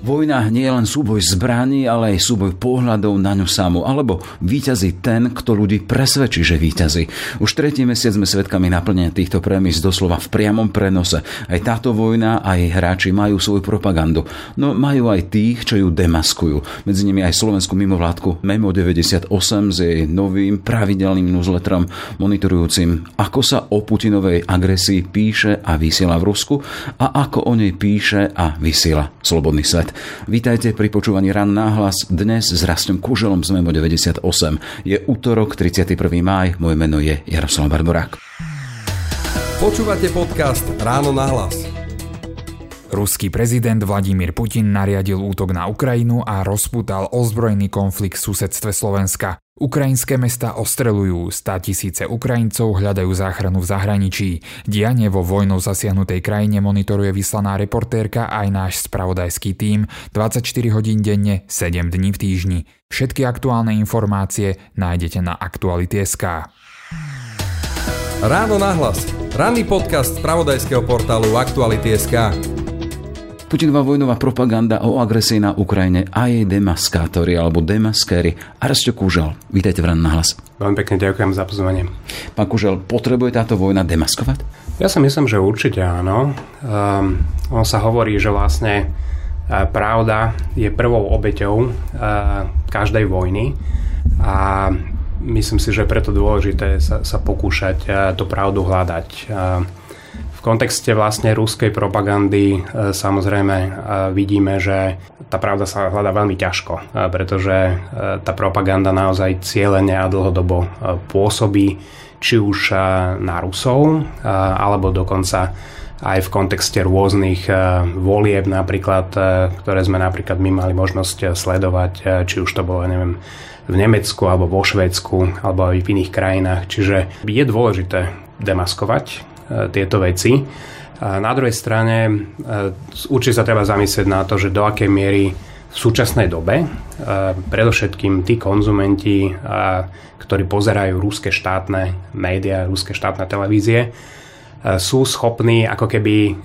Vojna nie je len súboj zbraní, ale aj súboj pohľadov na ňu samú. Alebo víťazí ten, kto ľudí presvedčí, že víťazí. Už tretí mesiac sme svedkami naplnenia týchto premis doslova v priamom prenose. Aj táto vojna a jej hráči majú svoju propagandu. No majú aj tých, čo ju demaskujú. Medzi nimi aj slovenskú mimovládku Memo 98 s jej novým pravidelným newsletterom monitorujúcim, ako sa o Putinovej agresii píše a vysiela v Rusku a ako o nej píše a vysiela slobodný svet. Vítajte pri počúvaní Ran náhlas dnes s Rastom Kuželom z Memo 98. Je útorok 31. máj, moje meno je Jaroslav Barborák. Počúvate podcast Ráno nahlas. Ruský prezident Vladimír Putin nariadil útok na Ukrajinu a rozputal ozbrojený konflikt v susedstve Slovenska. Ukrajinské mesta ostrelujú, stá tisíce Ukrajincov hľadajú záchranu v zahraničí. Dianie vo vojnou zasiahnutej krajine monitoruje vyslaná reportérka aj náš spravodajský tím 24 hodín denne, 7 dní v týždni. Všetky aktuálne informácie nájdete na Aktuality.sk. Ráno nahlas. Ranný podcast z pravodajského portálu Aktuality.sk. Putinová vojnová propaganda o agresii na Ukrajine a jej demaskátori alebo demaskéri. Arsto Kúžal, vítajte v Ran na hlas. Veľmi pekne ďakujem za pozvanie. Pán Kúžal, potrebuje táto vojna demaskovať? Ja si myslím, že určite áno. Um, on sa hovorí, že vlastne uh, pravda je prvou obeťou uh, každej vojny a myslím si, že je preto dôležité sa, sa pokúšať uh, tú pravdu hľadať. Uh, v kontexte vlastne ruskej propagandy e, samozrejme e, vidíme, že tá pravda sa hľadá veľmi ťažko, e, pretože tá propaganda naozaj cieľene a dlhodobo pôsobí či už na Rusov, alebo dokonca aj v kontexte rôznych volieb napríklad, ktoré sme napríklad my mali možnosť sledovať, či už to bolo, neviem, v Nemecku alebo vo Švédsku alebo aj v iných krajinách. Čiže je dôležité demaskovať tieto veci. Na druhej strane e, určite sa treba zamyslieť na to, že do akej miery v súčasnej dobe, e, predovšetkým tí konzumenti, ktorí pozerajú rúske štátne médiá, rúske štátne televízie, sú schopní ako keby,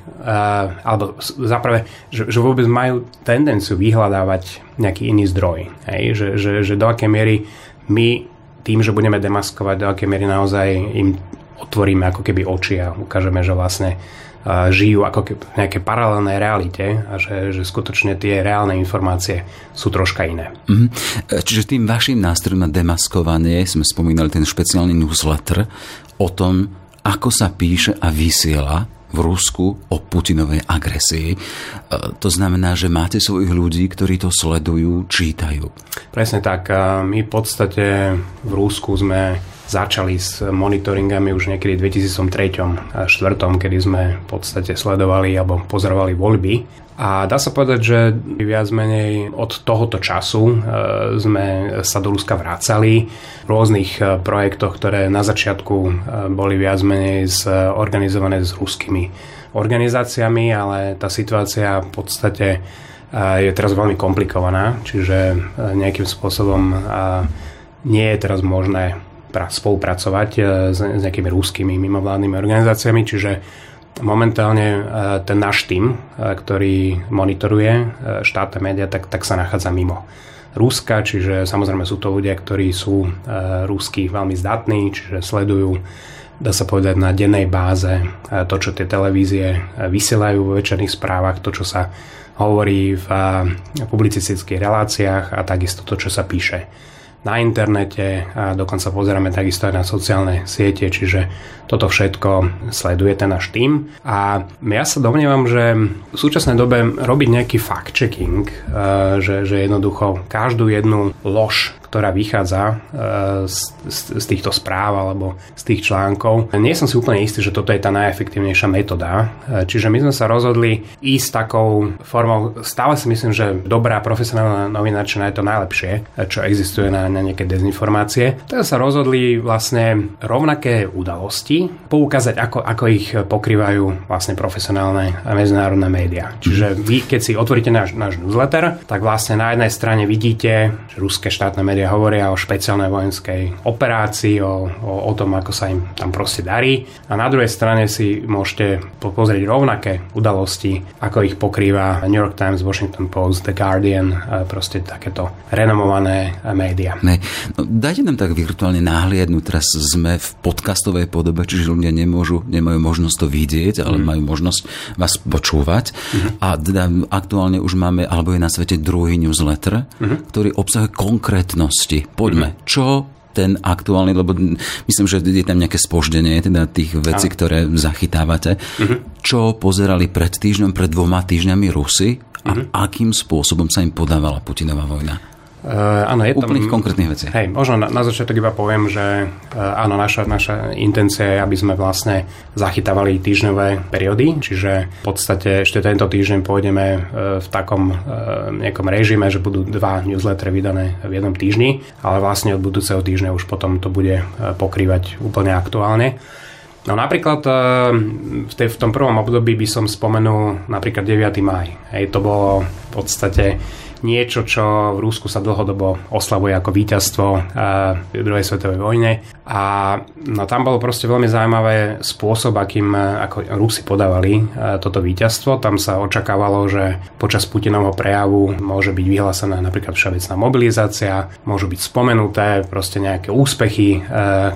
alebo zaprvé, že, že vôbec majú tendenciu vyhľadávať nejaký iný zdroj. Hej? Že, že, že do akej miery my tým, že budeme demaskovať, do akej miery naozaj im otvoríme ako keby oči a ukážeme, že vlastne žijú ako keby v nejakej paralelnej realite a že, že skutočne tie reálne informácie sú troška iné. Mm-hmm. Čiže tým vašim nástrojom na demaskovanie sme spomínali ten špeciálny newsletter o tom, ako sa píše a vysiela v Rusku o Putinovej agresii. E, to znamená, že máte svojich ľudí, ktorí to sledujú, čítajú. Presne tak. My v podstate v Rusku sme začali s monitoringami už niekedy v 2003 a 2004, kedy sme v podstate sledovali alebo pozorovali voľby. A dá sa povedať, že viac menej od tohoto času e, sme sa do Ruska vracali v rôznych e, projektoch, ktoré na začiatku e, boli viac menej organizované s ruskými organizáciami, ale tá situácia v podstate je teraz veľmi komplikovaná, čiže nejakým spôsobom nie je teraz možné spolupracovať e, s, s nejakými rúskými mimovládnymi organizáciami, čiže momentálne e, ten náš tým, e, ktorý monitoruje štátne médiá, tak, tak sa nachádza mimo Ruska, čiže samozrejme sú to ľudia, ktorí sú rúsky veľmi zdatní, čiže sledujú dá sa povedať na dennej báze to, čo tie televízie vysielajú vo večerných správach, to, čo sa hovorí v publicistických reláciách a takisto to, čo sa píše na internete a dokonca pozeráme takisto aj na sociálne siete, čiže toto všetko sleduje ten náš tým. A ja sa domnievam, že v súčasnej dobe robiť nejaký fact-checking, eh, že, že jednoducho každú jednu lož, ktorá vychádza e, z, z týchto správ alebo z tých článkov. Nie som si úplne istý, že toto je tá najefektívnejšia metóda. E, čiže my sme sa rozhodli ísť takou formou, stále si myslím, že dobrá profesionálna novinárčina je to najlepšie, čo existuje na, na nejaké dezinformácie. Tak sa rozhodli vlastne rovnaké udalosti poukázať, ako, ako ich pokrývajú vlastne profesionálne a medzinárodné médiá. Čiže vy, keď si otvoríte náš, náš newsletter, tak vlastne na jednej strane vidíte, že ruské štátne médiá médiá hovoria o špeciálnej vojenskej operácii, o, o, o tom, ako sa im tam proste darí. A na druhej strane si môžete pozrieť rovnaké udalosti, ako ich pokrýva New York Times, Washington Post, The Guardian, proste takéto renomované médiá. Ne. No, dajte nám tak virtuálne náhliadnúť. Teraz sme v podcastovej podobe, čiže ľudia nemôžu, nemajú možnosť to vidieť, ale mm. majú možnosť vás počúvať. Mm. A teda aktuálne už máme, alebo je na svete druhý newsletter, mm. ktorý obsahuje konkrétnosti. Poďme, mm. čo ten aktuálny, lebo myslím, že je tam nejaké spoždenie teda tých vecí, ktoré zachytávate. Uh-huh. Čo pozerali pred týždňom, pred dvoma týždňami Rusy a uh-huh. akým spôsobom sa im podávala Putinová vojna? Uh, áno, je Úplných tam, konkrétnych veciach. Hej, možno na, na začiatok iba poviem, že uh, áno, naša, naša intencia je, aby sme vlastne zachytávali týždňové periódy, čiže v podstate ešte tento týždeň pôjdeme uh, v takom uh, nejakom režime, že budú dva newslettery vydané v jednom týždni, ale vlastne od budúceho týždňa už potom to bude uh, pokrývať úplne aktuálne. No napríklad v, tej, v tom prvom období by som spomenul napríklad 9. maj. Hej, to bolo v podstate niečo, čo v Rúsku sa dlhodobo oslavuje ako víťazstvo eh, v druhej svetovej vojne. A no, tam bolo proste veľmi zaujímavé spôsob, akým eh, ako Rusi podávali eh, toto víťazstvo. Tam sa očakávalo, že počas Putinovho prejavu môže byť vyhlásená napríklad všeobecná mobilizácia, môžu byť spomenuté proste nejaké úspechy,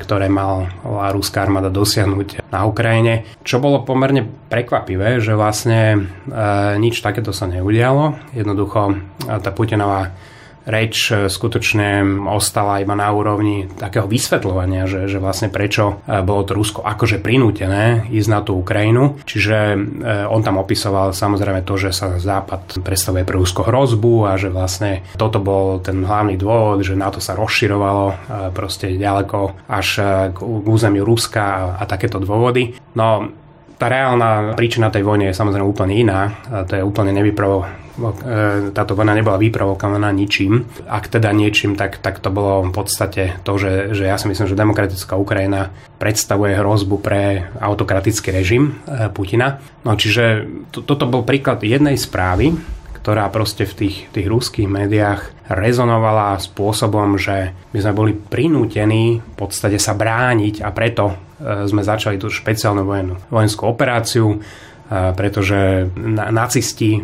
ktoré mal ruská armáda dosiahnuť na Ukrajine. Čo bolo pomerne prekvapivé, že vlastne nič takéto sa neudialo. Jednoducho tá Putinová reč e, skutočne ostala iba na úrovni takého vysvetľovania, že, že vlastne prečo e, bolo to Rusko akože prinútené ísť na tú Ukrajinu. Čiže e, on tam opisoval samozrejme to, že sa Západ predstavuje pre Rusko hrozbu a že vlastne toto bol ten hlavný dôvod, že NATO sa rozširovalo proste ďaleko až k územiu Ruska a, a takéto dôvody. No tá reálna príčina tej vojny je samozrejme úplne iná. To je úplne nevyprovo E, táto vojna nebola vyprovokovaná ničím. Ak teda niečím, tak, tak to bolo v podstate to, že, že ja si myslím, že demokratická Ukrajina predstavuje hrozbu pre autokratický režim e, Putina. No čiže to, toto bol príklad jednej správy, ktorá proste v tých, tých ruských médiách rezonovala spôsobom, že my sme boli prinútení v podstate sa brániť a preto e, sme začali tú špeciálnu vojenú, vojenskú operáciu pretože nacisti e,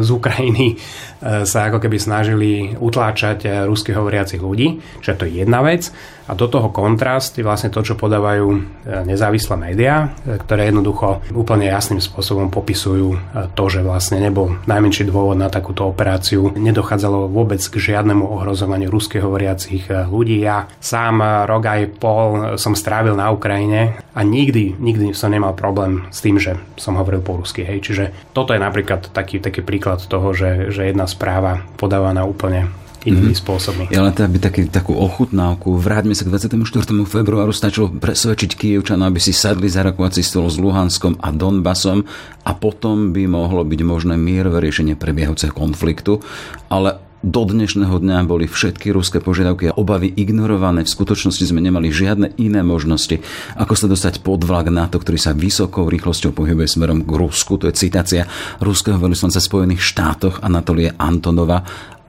z Ukrajiny e, sa ako keby snažili utláčať rusky hovoriacich ľudí, čiže to je jedna vec. A do toho kontrast je vlastne to, čo podávajú nezávislé médiá, ktoré jednoducho úplne jasným spôsobom popisujú to, že vlastne nebol najmenší dôvod na takúto operáciu. Nedochádzalo vôbec k žiadnemu ohrozovaniu ruských hovoriacich ľudí. Ja sám rok aj pol som strávil na Ukrajine a nikdy, nikdy som nemal problém s tým, že som hovoril hovoril po rusky. Hej. Čiže toto je napríklad taký, taký príklad toho, že, že jedna správa podávaná úplne inými mm-hmm. spôsobmi. Ja len teda by taký, takú ochutnávku. Vráťme sa k 24. februáru. Stačilo presvedčiť Kievčana, aby si sadli za rokovací stôl s Luhanskom a Donbasom a potom by mohlo byť možné mierové riešenie prebiehajúceho konfliktu. Ale do dnešného dňa boli všetky ruské požiadavky a obavy ignorované. V skutočnosti sme nemali žiadne iné možnosti, ako sa dostať pod vlak NATO, ktorý sa vysokou rýchlosťou pohybuje smerom k Rusku. To je citácia ruského veľvyslanca Spojených štátoch Anatolie Antonova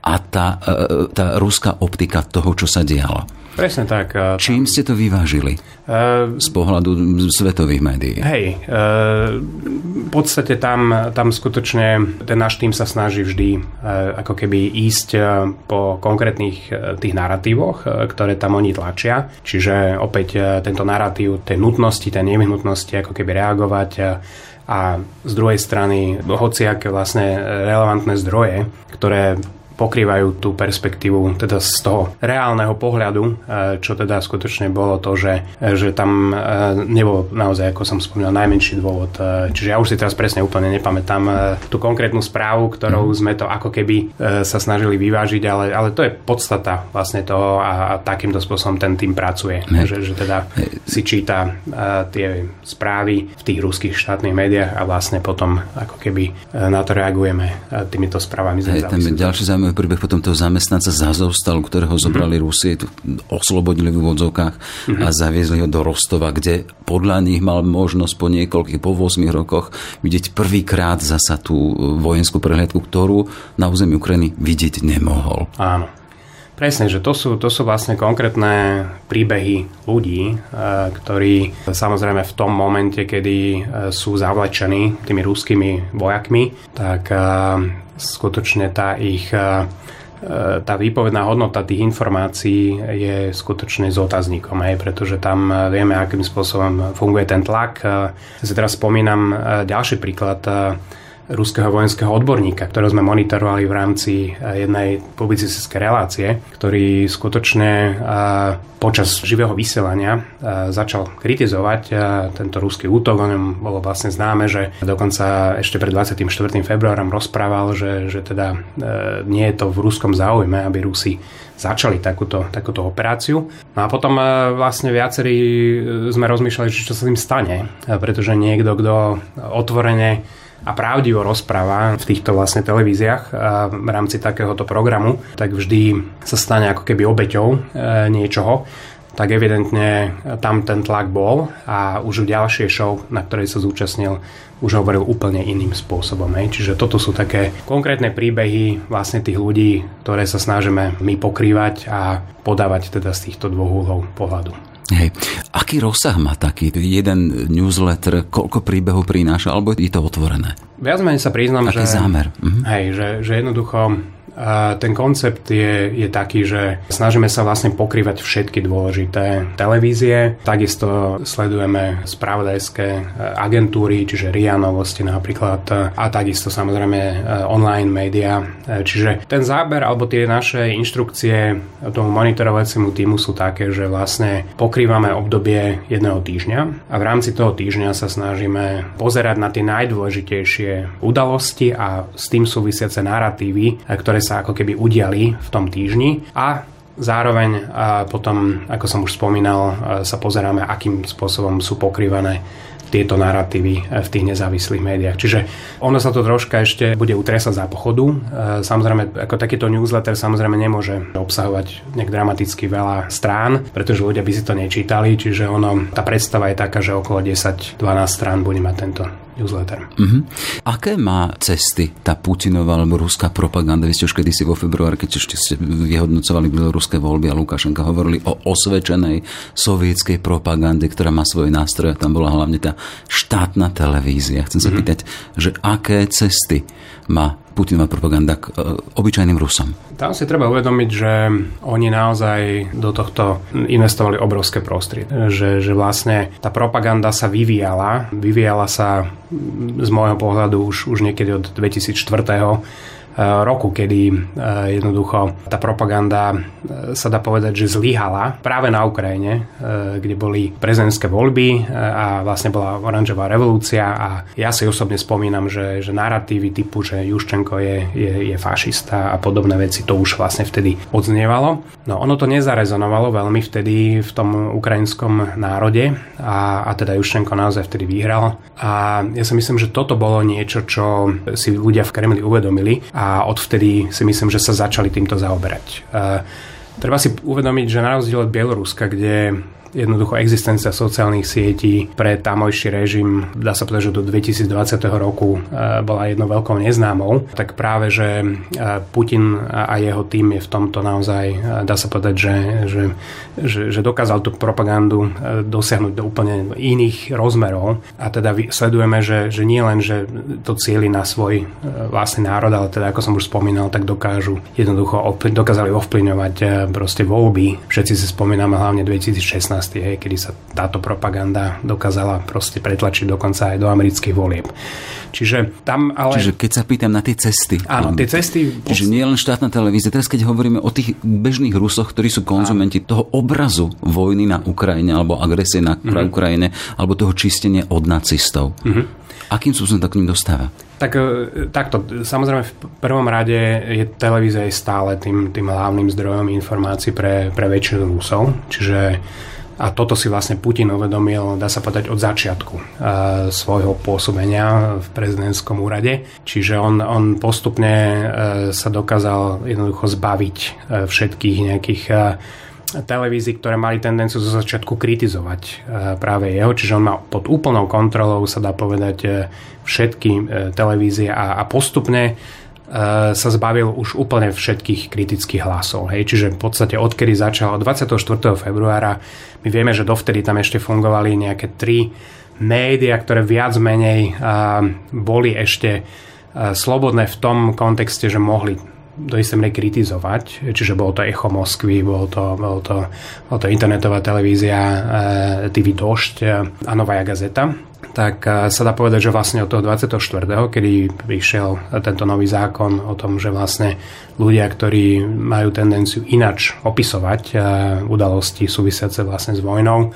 a tá, e, e, tá ruská optika toho, čo sa dialo. Presne tak. Čím ste to vyvážili uh, z pohľadu svetových médií? Hej, uh, v podstate tam, tam skutočne ten náš tým sa snaží vždy uh, ako keby ísť uh, po konkrétnych uh, tých narratívoch, ktoré tam oni tlačia. Čiže opäť tento narratív tej nutnosti, tej nevyhnutnosti ako keby reagovať a z druhej strany hociaké vlastne relevantné zdroje, ktoré pokrývajú tú perspektívu teda z toho reálneho pohľadu, e, čo teda skutočne bolo to, že, e, že tam e, nebol naozaj, ako som spomínal, najmenší dôvod. Čiže ja už si teraz presne úplne nepamätám tú konkrétnu správu, ktorou mhm. sme to ako keby sa snažili vyvážiť, ale, ale to je podstata vlastne toho a, a takýmto spôsobom ten tým pracuje. Že, že teda si číta tie správy v tých ruských štátnych médiách a vlastne potom ako keby na to reagujeme týmito správami. Hej, ten ďalší zaujímavý príbeh potom toho zamestnanca z Azovstalu, ktorého mm-hmm. zobrali Rusie, oslobodili v úvodzovkách mm-hmm. a zaviezli ho do Rostova, kde podľa nich mal možnosť po niekoľkých, po 8 rokoch vidieť prvýkrát zasa tú vojenskú prehliadku, ktorú na území Ukrajiny vidieť nemohol. Áno. Presne, že to sú, to sú vlastne konkrétne príbehy ľudí, ktorí samozrejme v tom momente, kedy sú zavlečení tými ruskými vojakmi, tak skutočne tá ich E, tá výpovedná hodnota tých informácií je skutočne s otáznikom, hej, pretože tam vieme, akým spôsobom funguje ten tlak. Ja si teraz spomínam e, ďalší príklad ruského vojenského odborníka, ktorého sme monitorovali v rámci eh, jednej publicistickej relácie, ktorý skutočne eh, počas živého vysielania eh, začal kritizovať tento ruský útok. O ňom bolo vlastne známe, že dokonca ešte pred 24. februárom rozprával, že, že teda nie je to v ruskom záujme, aby Rusi začali takúto, takúto operáciu. No a potom vlastne viacerí sme rozmýšľali, čo sa tým stane, pretože niekto, kto otvorene a pravdivo rozpráva v týchto vlastne televíziách v rámci takéhoto programu, tak vždy sa stane ako keby obeťou e, niečoho tak evidentne tam ten tlak bol a už v ďalšie show, na ktorej sa zúčastnil, už hovoril úplne iným spôsobom. Hej. Čiže toto sú také konkrétne príbehy vlastne tých ľudí, ktoré sa snažíme my pokrývať a podávať teda z týchto dvoch úhlov pohľadu. Hej. Aký rozsah má taký jeden newsletter, koľko príbehov prináša, alebo je to otvorené? Viac menej sa priznám, Aký že... zámer? Mhm. Hej, že, že jednoducho ten koncept je, je taký, že snažíme sa vlastne pokrývať všetky dôležité televízie. Takisto sledujeme spravodajské e, agentúry, čiže RIA novosti napríklad a takisto samozrejme e, online média. E, čiže ten záber alebo tie naše inštrukcie tomu monitorovaciemu týmu sú také, že vlastne pokrývame obdobie jedného týždňa a v rámci toho týždňa sa snažíme pozerať na tie najdôležitejšie udalosti a s tým súvisiace narratívy, ktoré sa ako keby udiali v tom týždni a Zároveň potom, ako som už spomínal, sa pozeráme, akým spôsobom sú pokrývané tieto narratívy v tých nezávislých médiách. Čiže ono sa to troška ešte bude utresať za pochodu. Samozrejme, ako takýto newsletter samozrejme nemôže obsahovať nejak dramaticky veľa strán, pretože ľudia by si to nečítali, čiže ono, tá predstava je taká, že okolo 10-12 strán bude mať tento newsletter. Uh-huh. Aké má cesty tá Putinová alebo ruská propaganda? Vy ste už kedysi vo februári, keď ešte ste vyhodnocovali bieloruské voľby a Lukašenka hovorili o osvedčenej sovietskej propagande, ktorá má svoje nástroje. Tam bola hlavne tá štátna televízia. Chcem sa uh-huh. pýtať, že aké cesty má Putinová propaganda k e, obyčajným Rusom? Tam si treba uvedomiť, že oni naozaj do tohto investovali obrovské prostriedky. Že, že vlastne tá propaganda sa vyvíjala. Vyvíjala sa z môjho pohľadu už, už niekedy od 2004 Eh, roku, kedy eh, jednoducho tá propaganda eh, sa dá povedať, že zlyhala práve na Ukrajine, kde boli prezidentské voľby a vlastne bola oranžová revolúcia a ja si osobne spomínam, že, že narratívy typu, že Juščenko je, je, je fašista a podobné veci, to už vlastne vtedy odznievalo. No ono to nezarezonovalo veľmi vtedy v tom ukrajinskom národe a, a teda Juščenko naozaj vtedy vyhral a ja si myslím, že toto bolo niečo, čo si ľudia v Kremli uvedomili a odvtedy si myslím, že sa začali týmto zaoberať. Treba si uvedomiť, že na rozdiel od Bieloruska, kde jednoducho existencia sociálnych sietí pre tamojší režim, dá sa povedať, že do 2020 roku e, bola jednou veľkou neznámou, tak práve, že e, Putin a jeho tým je v tomto naozaj, e, dá sa povedať, že, že, že, že dokázal tú propagandu dosiahnuť do úplne iných rozmerov a teda sledujeme, že, že nie len, že to cieli na svoj vlastný národ, ale teda ako som už spomínal, tak dokážu jednoducho dokázali ovplyvňovať proste voľby. Všetci si spomíname hlavne 2016 hej, kedy sa táto propaganda dokázala proste pretlačiť dokonca aj do amerických volieb. Čiže tam ale... Čiže keď sa pýtam na tie cesty. Áno, tie cesty... Čiže nie len štátna televízia. Teraz keď hovoríme o tých bežných Rusoch, ktorí sú konzumenti áno. toho obrazu vojny na Ukrajine alebo agresie na mm-hmm. Ukrajine alebo toho čistenia od nacistov. Mm-hmm. Akým spôsobom to k ním dostáva? Tak e, takto, samozrejme v prvom rade je televízia stále tým, tým hlavným zdrojom informácií pre, pre väčšinu Rusov, čiže a toto si vlastne Putin uvedomil, dá sa povedať, od začiatku e, svojho pôsobenia v prezidentskom úrade. Čiže on, on postupne e, sa dokázal jednoducho zbaviť e, všetkých nejakých televízií, ktoré mali tendenciu zo začiatku kritizovať práve jeho, čiže on má pod úplnou kontrolou, sa dá povedať, všetky televízie a, a postupne sa zbavil už úplne všetkých kritických hlasov. Hej. Čiže v podstate odkedy začal 24. februára, my vieme, že dovtedy tam ešte fungovali nejaké tri média, ktoré viac menej boli ešte slobodné v tom kontexte, že mohli do istej miery kritizovať, čiže bolo to Echo Moskvy, bolo to, bolo to, bolo to internetová televízia TV Došť a Novaja Gazeta tak sa dá povedať, že vlastne od toho 24., kedy prišiel tento nový zákon o tom, že vlastne ľudia, ktorí majú tendenciu inač opisovať udalosti súvisiace vlastne s vojnou,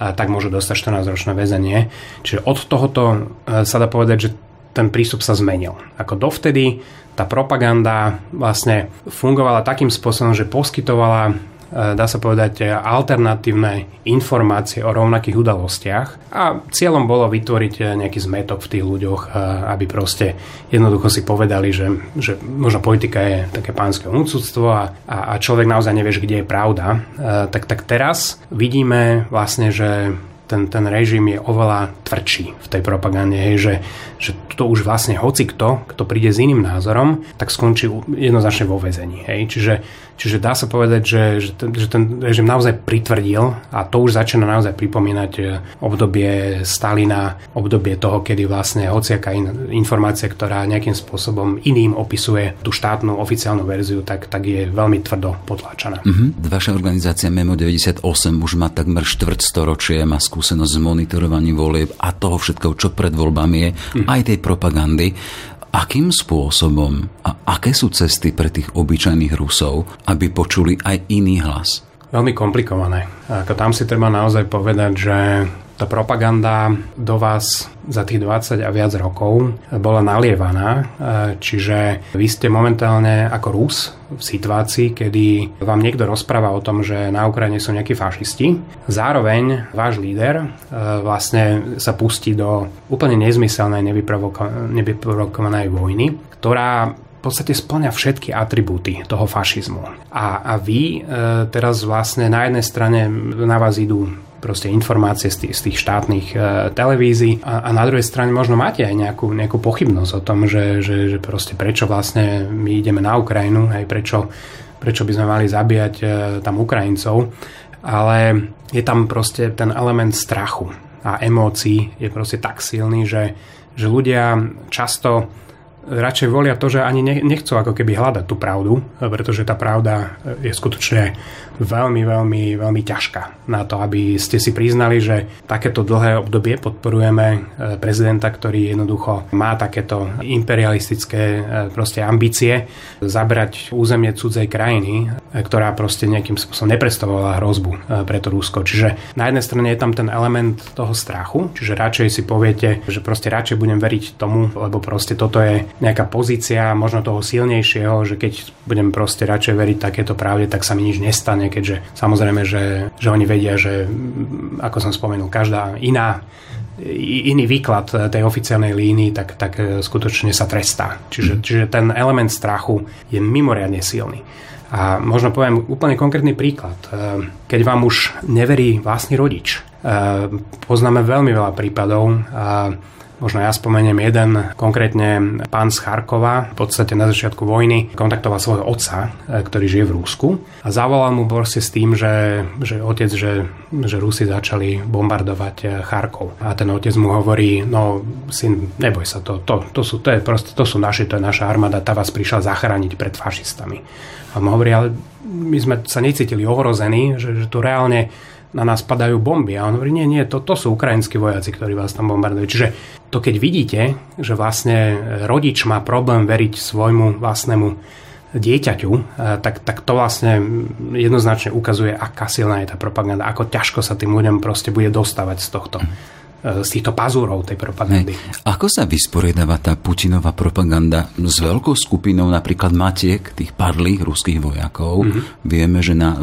tak môžu dostať 14-ročné väzenie. Čiže od tohoto sa dá povedať, že ten prístup sa zmenil. Ako dovtedy tá propaganda vlastne fungovala takým spôsobom, že poskytovala e, dá sa povedať, alternatívne informácie o rovnakých udalostiach a cieľom bolo vytvoriť e, nejaký zmetok v tých ľuďoch, e, aby proste jednoducho si povedali, že, že možno politika je také pánske úcudstvo a, a človek naozaj nevieš, kde je pravda. Tak, tak teraz vidíme vlastne, že ten, ten režim je oveľa tvrdší v tej propagande, hej, že, že to už vlastne hoci kto, kto príde s iným názorom, tak skončí jednoznačne vo väzení. Hej. Čiže, čiže dá sa povedať, že, že, ten, že ten režim naozaj pritvrdil a to už začína naozaj pripomínať e, obdobie Stalina, obdobie toho, kedy vlastne hociaká in, informácia, ktorá nejakým spôsobom iným opisuje tú štátnu oficiálnu verziu, tak, tak je veľmi tvrdo potláčaná. Uh-huh. Vaša organizácia Memo 98 už má takmer štvrť storočie, má skúsenosť s monitorovaním volieb a toho všetkého, čo pred voľbami je, uh-huh. aj tej propagandy. Akým spôsobom a aké sú cesty pre tých obyčajných Rusov, aby počuli aj iný hlas? Veľmi komplikované. Ako tam si treba naozaj povedať, že tá propaganda do vás za tých 20 a viac rokov bola nalievaná, e, čiže vy ste momentálne ako Rus v situácii, kedy vám niekto rozpráva o tom, že na Ukrajine sú nejakí fašisti. Zároveň váš líder e, vlastne sa pustí do úplne nezmyselnej, nevyprovokovanej vojny, ktorá v podstate splňa všetky atribúty toho fašizmu. A, a vy e, teraz vlastne na jednej strane na vás idú proste informácie z tých, z tých štátnych e, televízií. A, a na druhej strane možno máte aj nejakú, nejakú pochybnosť o tom, že, že, že proste prečo vlastne my ideme na Ukrajinu, aj prečo, prečo by sme mali zabíjať e, tam Ukrajincov, ale je tam proste ten element strachu a emócií je proste tak silný, že, že ľudia často radšej volia to, že ani nechcú ako keby hľadať tú pravdu, pretože tá pravda je skutočne veľmi, veľmi, veľmi ťažká na to, aby ste si priznali, že takéto dlhé obdobie podporujeme e, prezidenta, ktorý jednoducho má takéto imperialistické e, proste ambície zabrať územie cudzej krajiny, e, ktorá proste nejakým spôsobom neprestavovala hrozbu pre to Rusko. Čiže na jednej strane je tam ten element toho strachu, čiže radšej si poviete, že proste radšej budem veriť tomu, lebo proste toto je nejaká pozícia možno toho silnejšieho, že keď budem proste radšej veriť takéto pravde, tak sa mi nič nestane keďže samozrejme, že, že oni vedia, že ako som spomenul, každá iná iný výklad tej oficiálnej línii, tak, tak e, skutočne sa trestá. Čiže, mm. čiže ten element strachu je mimoriadne silný. A možno poviem úplne konkrétny príklad. E, keď vám už neverí vlastný rodič, e, poznáme veľmi veľa prípadov, Možno ja spomeniem jeden, konkrétne pán z Charkova, v podstate na začiatku vojny kontaktoval svojho otca, e, ktorý žije v Rúsku a zavolal mu proste s tým, že, že otec, že, že Rusi začali bombardovať e, Charkov. A ten otec mu hovorí, no syn, neboj sa, to, to, to, sú, to, je proste, to sú naši, to je naša armáda, tá vás prišla zachrániť pred fašistami. A mu hovorí, ale my sme sa necítili ohrození, že, že tu reálne na nás padajú bomby. A on hovorí, nie, nie, to, to sú ukrajinskí vojaci, ktorí vás tam bombardujú. Čiže to keď vidíte, že vlastne rodič má problém veriť svojmu vlastnému dieťaťu, eh, tak, tak to vlastne jednoznačne ukazuje, aká silná je tá propaganda, ako ťažko sa tým ľuďom proste bude dostávať z tohto z týchto pazúrov tej propagandy. Hej. Ako sa vysporiadáva tá Putinová propaganda s veľkou skupinou napríklad matiek, tých padlých ruských vojakov? Mm-hmm. Vieme, že na uh,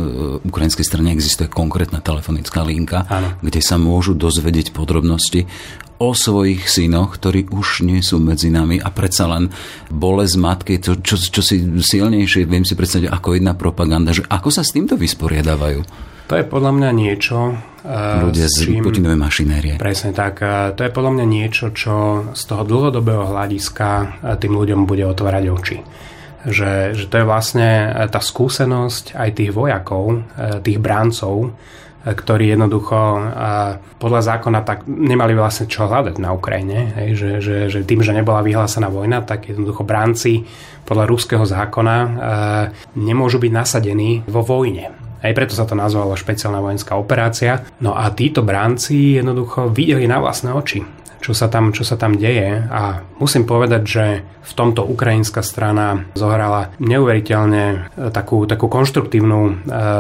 ukrajinskej strane existuje konkrétna telefonická linka, ano. kde sa môžu dozvedieť podrobnosti o svojich synoch, ktorí už nie sú medzi nami a predsa len bolesť matky, čo, čo, čo si silnejšie viem si predstaviť ako jedna propaganda, že ako sa s týmto vysporiadávajú? To je podľa mňa niečo, ľudia z čím, Putinovej mašinérie. Presne tak. To je podľa mňa niečo, čo z toho dlhodobého hľadiska tým ľuďom bude otvárať oči. Že, že to je vlastne tá skúsenosť aj tých vojakov, tých bráncov, ktorí jednoducho podľa zákona tak nemali vlastne čo hľadať na Ukrajine. Hej, že, že, že tým, že nebola vyhlásená vojna, tak jednoducho bránci podľa ruského zákona nemôžu byť nasadení vo vojne. Aj preto sa to nazvalo špeciálna vojenská operácia. No a títo bránci jednoducho videli na vlastné oči, čo sa tam, čo sa tam deje a musím povedať, že v tomto ukrajinská strana zohrala neuveriteľne e, takú, takú konštruktívnu e,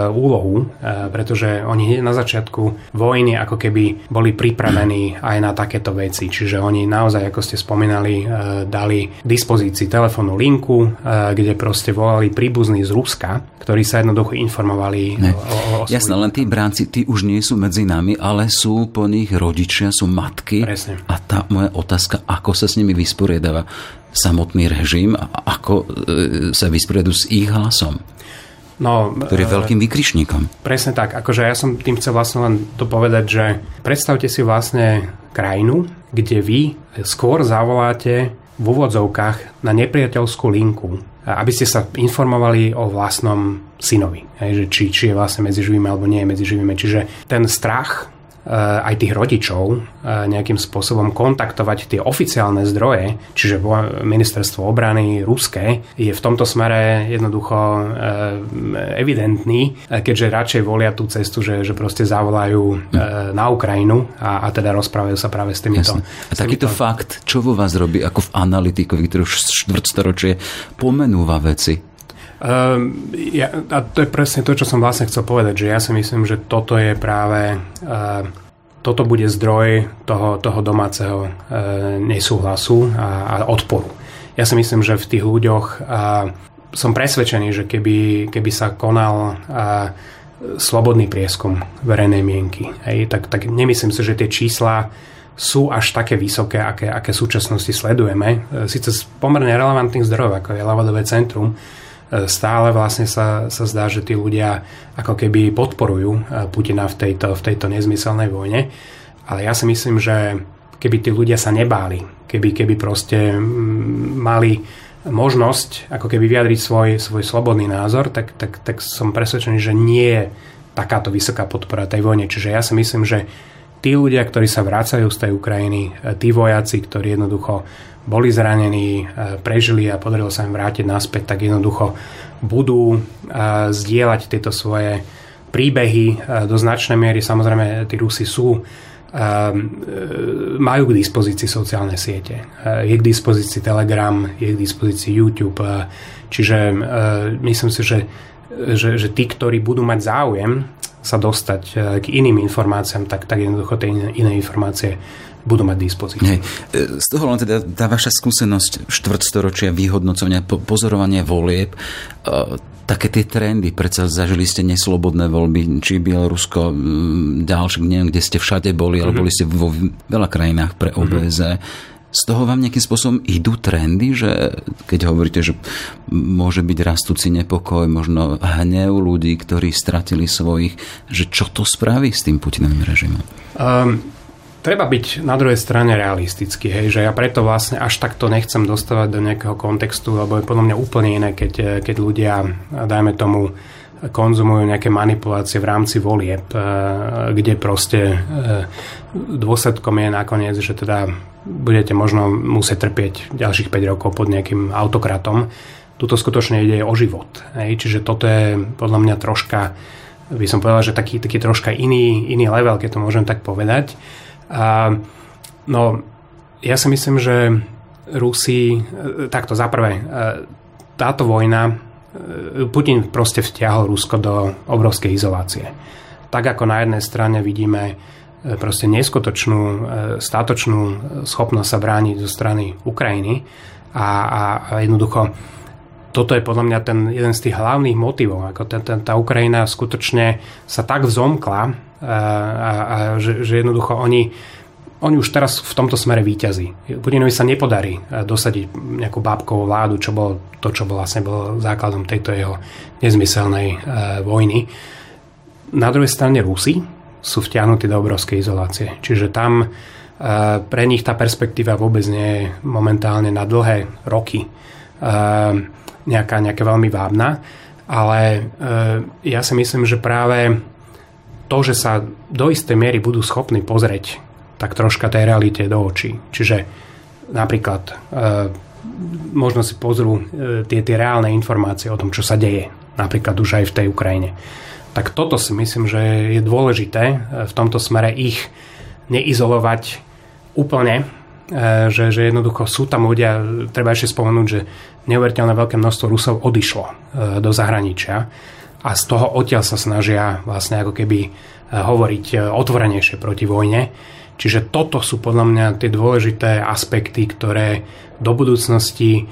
úlohu, e, pretože oni na začiatku vojny ako keby boli pripravení aj na takéto veci. Čiže oni naozaj, ako ste spomínali, e, dali k dispozícii telefónnu linku, e, kde proste volali príbuzní z Ruska, ktorí sa jednoducho informovali ne. o, o Jasné, len tí bránci, tí už nie sú medzi nami, ale sú po nich rodičia, sú matky. Presne. A tá moja otázka, ako sa s nimi vysporiadava samotný režim a ako e, sa vysporiadu s ich hlasom. No, ktorý je e, veľkým vykrišníkom. Presne tak. Akože ja som tým chcel vlastne len to povedať, že predstavte si vlastne krajinu, kde vy skôr zavoláte v úvodzovkách na nepriateľskú linku, aby ste sa informovali o vlastnom synovi. Hej, že či, či je vlastne medzi živými alebo nie je medzi živými. Čiže ten strach aj tých rodičov eh, nejakým spôsobom kontaktovať tie oficiálne zdroje, čiže ministerstvo obrany ruské, je v tomto smere jednoducho eh, evidentný, keďže radšej volia tú cestu, že, že proste zavolajú na Ukrajinu a, a teda rozprávajú sa práve s týmito. A takýto týmito... fakt, čo vo vás robí ako v analytikovi, ktorý už štvrtstoročie pomenúva veci? Um, ja, a to je presne to, čo som vlastne chcel povedať, že ja si myslím, že toto je práve uh, toto bude zdroj toho, toho domáceho uh, nesúhlasu a, a odporu. Ja si myslím, že v tých ľuďoch uh, som presvedčený, že keby, keby sa konal uh, slobodný prieskum verejnej mienky, hej, tak, tak nemyslím si, že tie čísla sú až také vysoké, aké, aké súčasnosti sledujeme. Sice z pomerne relevantných zdrojov, ako je Lavadové centrum, stále vlastne sa, sa zdá, že tí ľudia ako keby podporujú eh, Putina v tejto, v tejto nezmyselnej vojne. Ale ja si myslím, že keby tí ľudia sa nebáli, keby, keby proste mm, mali možnosť ako keby vyjadriť svoj, svoj slobodný názor, tak, tak, tak som presvedčený, že nie je takáto vysoká podpora tej vojne. Čiže ja si myslím, že tí ľudia, ktorí sa vracajú z tej Ukrajiny, eh, tí vojaci, ktorí jednoducho boli zranení, e, prežili a podarilo sa im vrátiť naspäť, tak jednoducho budú e, zdieľať tieto svoje príbehy e, do značnej miery. Samozrejme, tí Rusi sú majú k dispozícii sociálne siete. Je k dispozícii Telegram, je k dispozícii YouTube. Čiže myslím si, že, že, že tí, ktorí budú mať záujem sa dostať k iným informáciám, tak, tak jednoducho tie iné informácie budú mať dispozíciu. Hej. Z toho len teda tá vaša skúsenosť štvrtstoročia vyhodnocovania, pozorovania volieb, e, také tie trendy, predsa zažili ste neslobodné voľby, či Bielorusko, ďalšie, neviem, kde ste všade boli, ale mm-hmm. boli ste vo veľa krajinách pre OBZ. Mm-hmm. Z toho vám nejakým spôsobom idú trendy, že keď hovoríte, že môže byť rastúci nepokoj, možno hnev ľudí, ktorí stratili svojich, že čo to spraví s tým Putinovým režimom? Um, treba byť na druhej strane realistický, hej, že ja preto vlastne až takto nechcem dostávať do nejakého kontextu, lebo je podľa mňa úplne iné, keď, keď ľudia, dajme tomu, konzumujú nejaké manipulácie v rámci volieb, eh, kde proste eh, dôsledkom je nakoniec, že teda budete možno musieť trpieť ďalších 5 rokov pod nejakým autokratom. Tuto skutočne ide o život. Čiže toto je podľa mňa troška, by som povedal, že taký, taký troška iný, iný level, keď to môžem tak povedať. A, no, ja si myslím, že Rusi, e, takto za prvé, e, táto vojna, e, Putin proste vtiahol Rusko do obrovskej izolácie. Tak ako na jednej strane vidíme proste neskutočnú, státočnú schopnosť sa brániť zo strany Ukrajiny a, a, a jednoducho toto je podľa mňa ten jeden z tých hlavných motivov. Ako ten, ten, tá Ukrajina skutočne sa tak vzomkla, a, a, a že, že jednoducho oni, oni už teraz v tomto smere výťazí. Putinovi sa nepodarí dosadiť nejakú bábkovú vládu, čo bolo to, čo bol vlastne bol základom tejto jeho nezmyselnej e, vojny. Na druhej strane Rusi sú vtiahnutí do obrovskej izolácie. Čiže tam pre nich tá perspektíva vôbec nie je momentálne na dlhé roky nejaká, nejaká veľmi vábna. Ale ja si myslím, že práve to, že sa do istej miery budú schopní pozrieť tak troška tej realite do očí. Čiže napríklad možno si pozrú tie, tie reálne informácie o tom, čo sa deje. Napríklad už aj v tej Ukrajine. Tak toto si myslím, že je dôležité v tomto smere ich neizolovať úplne, e, že, že jednoducho sú tam ľudia, treba ešte spomenúť, že neuveriteľné veľké množstvo Rusov odišlo e, do zahraničia a z toho odtiaľ sa snažia vlastne ako keby e, hovoriť otvorenejšie proti vojne. Čiže toto sú podľa mňa tie dôležité aspekty, ktoré do budúcnosti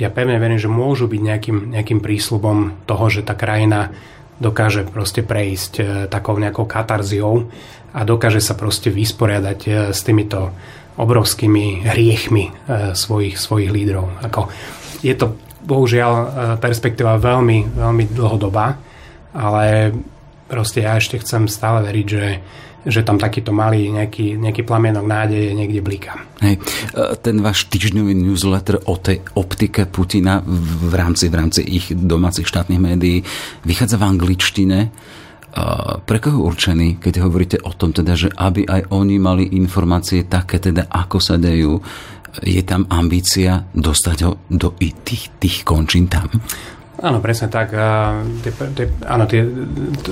ja pevne verím, že môžu byť nejakým, nejakým prísľubom toho, že tá krajina dokáže proste prejsť takou nejakou katarziou a dokáže sa proste vysporiadať e, s týmito obrovskými hriechmi e, svojich, svojich lídrov. Ako, je to bohužiaľ e, perspektíva veľmi, veľmi dlhodobá, ale proste ja ešte chcem stále veriť, že že tam takýto malý nejaký, nejaký plamienok nádeje niekde bliká. Hej, ten váš týždňový newsletter o tej optike Putina v rámci, v rámci ich domácich štátnych médií vychádza v angličtine pre koho určený, keď hovoríte o tom teda, že aby aj oni mali informácie také teda, ako sa dejú, je tam ambícia dostať ho do tých, tých končín tam? Áno, presne tak. Tie, tie, áno, tie,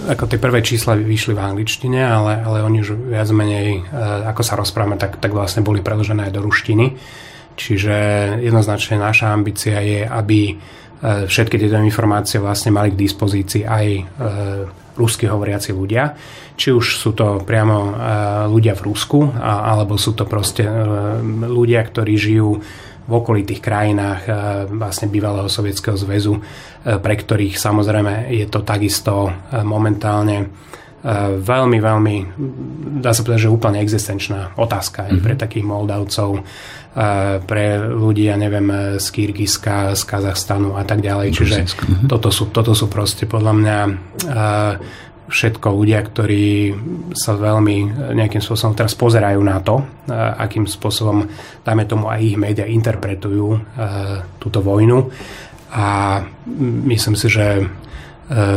ako tie prvé čísla vyšli v angličtine, ale, ale oni už viac menej, ako sa rozprávame, tak, tak vlastne boli preložené aj do ruštiny. Čiže jednoznačne naša ambícia je, aby všetky tieto informácie vlastne mali k dispozícii aj rusky hovoriaci ľudia. Či už sú to priamo e, ľudia v Rusku, alebo sú to proste e, ľudia, ktorí žijú v okolitých krajinách e, vlastne bývalého Sovietskeho zväzu, pre ktorých samozrejme je to takisto momentálne veľmi, veľmi, dá sa povedať, že úplne existenčná otázka aj pre mhm. takých Moldavcov, pre ľudí, ja neviem, z Kyrgyzska, z Kazachstanu a tak ďalej. Čiže mhm. toto sú, toto sú proste podľa mňa všetko ľudia, ktorí sa veľmi nejakým spôsobom teraz pozerajú na to, akým spôsobom, dajme tomu, aj ich médiá interpretujú túto vojnu. A myslím si, že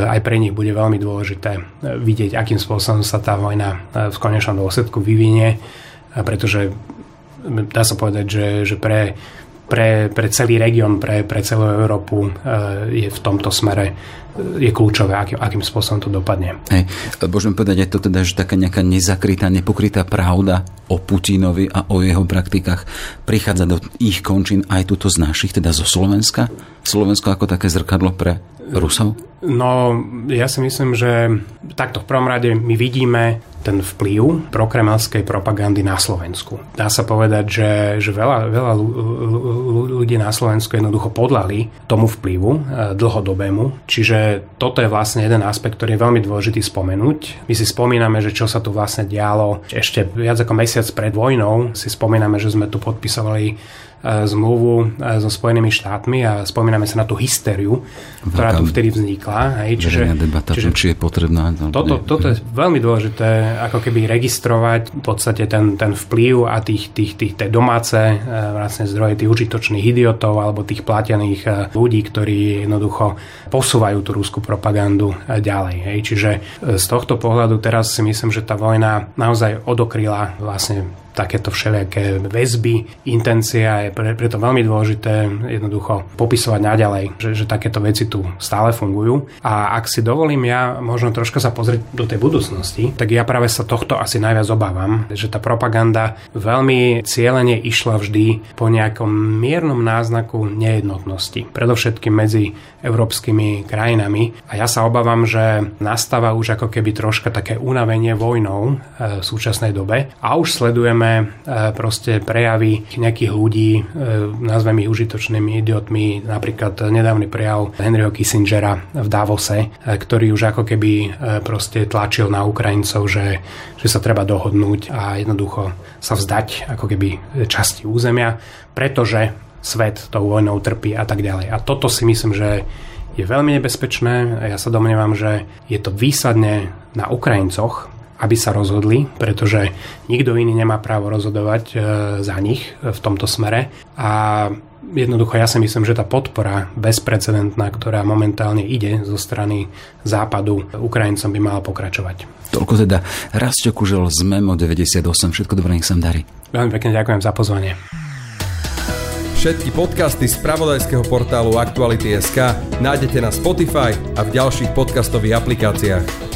aj pre nich bude veľmi dôležité vidieť, akým spôsobom sa tá vojna v konečnom dôsledku vyvinie, pretože dá sa povedať, že, že pre, pre, pre celý región, pre, pre celú Európu e, je v tomto smere e, je kľúčové, akým, akým spôsobom to dopadne. Hej, môžeme povedať, je to teda, že taká nejaká nezakrytá, nepokrytá pravda o Putinovi a o jeho praktikách prichádza do ich končín aj tuto z našich, teda zo Slovenska? Slovensko ako také zrkadlo pre Rusov? No, ja si myslím, že takto v prvom rade my vidíme ten vplyv prokremelskej propagandy na Slovensku. Dá sa povedať, že, že veľa, veľa ľudí na Slovensku jednoducho podľali tomu vplyvu e, dlhodobému. Čiže toto je vlastne jeden aspekt, ktorý je veľmi dôležitý spomenúť. My si spomíname, že čo sa tu vlastne dialo ešte viac ako mesiac pred vojnou. Si spomíname, že sme tu podpisovali zmluvu e, so Spojenými štátmi a spomíname sa na tú hystériu, ktorá tu vtedy vznikla. Hej, čiže, debata, čiže, či je potrebná. No, toto, toto je veľmi dôležité, ako keby registrovať v podstate ten, ten vplyv a tých, tých, tých, tej domáce e, vlastne zdroje tých užitočných idiotov alebo tých platených ľudí, ktorí jednoducho posúvajú tú rúskú propagandu ďalej. Hej. Čiže z tohto pohľadu teraz si myslím, že tá vojna naozaj odokryla vlastne takéto všelijaké väzby, intencia je pre, preto veľmi dôležité jednoducho popisovať naďalej, že, že takéto veci tu stále fungujú. A ak si dovolím ja možno troška sa pozrieť do tej budúcnosti, tak ja práve sa tohto asi najviac obávam, že tá propaganda veľmi cieľene išla vždy po nejakom miernom náznaku nejednotnosti. Predovšetkým medzi európskymi krajinami. A ja sa obávam, že nastáva už ako keby troška také unavenie vojnou e, v súčasnej dobe a už sledujeme vidíme e, proste prejavy nejakých ľudí, e, nazvem ich užitočnými idiotmi, napríklad nedávny prejav Henryho Kissingera v Davose, e, ktorý už ako keby proste tlačil na Ukrajincov, že, že sa treba dohodnúť a jednoducho sa vzdať ako keby časti územia, pretože svet tou vojnou trpí a tak ďalej. A toto si myslím, že je veľmi nebezpečné. Ja sa domnievam, že je to výsadne na Ukrajincoch, aby sa rozhodli, pretože nikto iný nemá právo rozhodovať e, za nich v tomto smere. A jednoducho ja si myslím, že tá podpora bezprecedentná, ktorá momentálne ide zo strany západu Ukrajincom by mala pokračovať. Toľko teda Rastio Kužel z MEMO 98. Všetko dobré, nech sa darí. Veľmi pekne ďakujem za pozvanie. Všetky podcasty z pravodajského portálu Aktuality.sk nájdete na Spotify a v ďalších podcastových aplikáciách.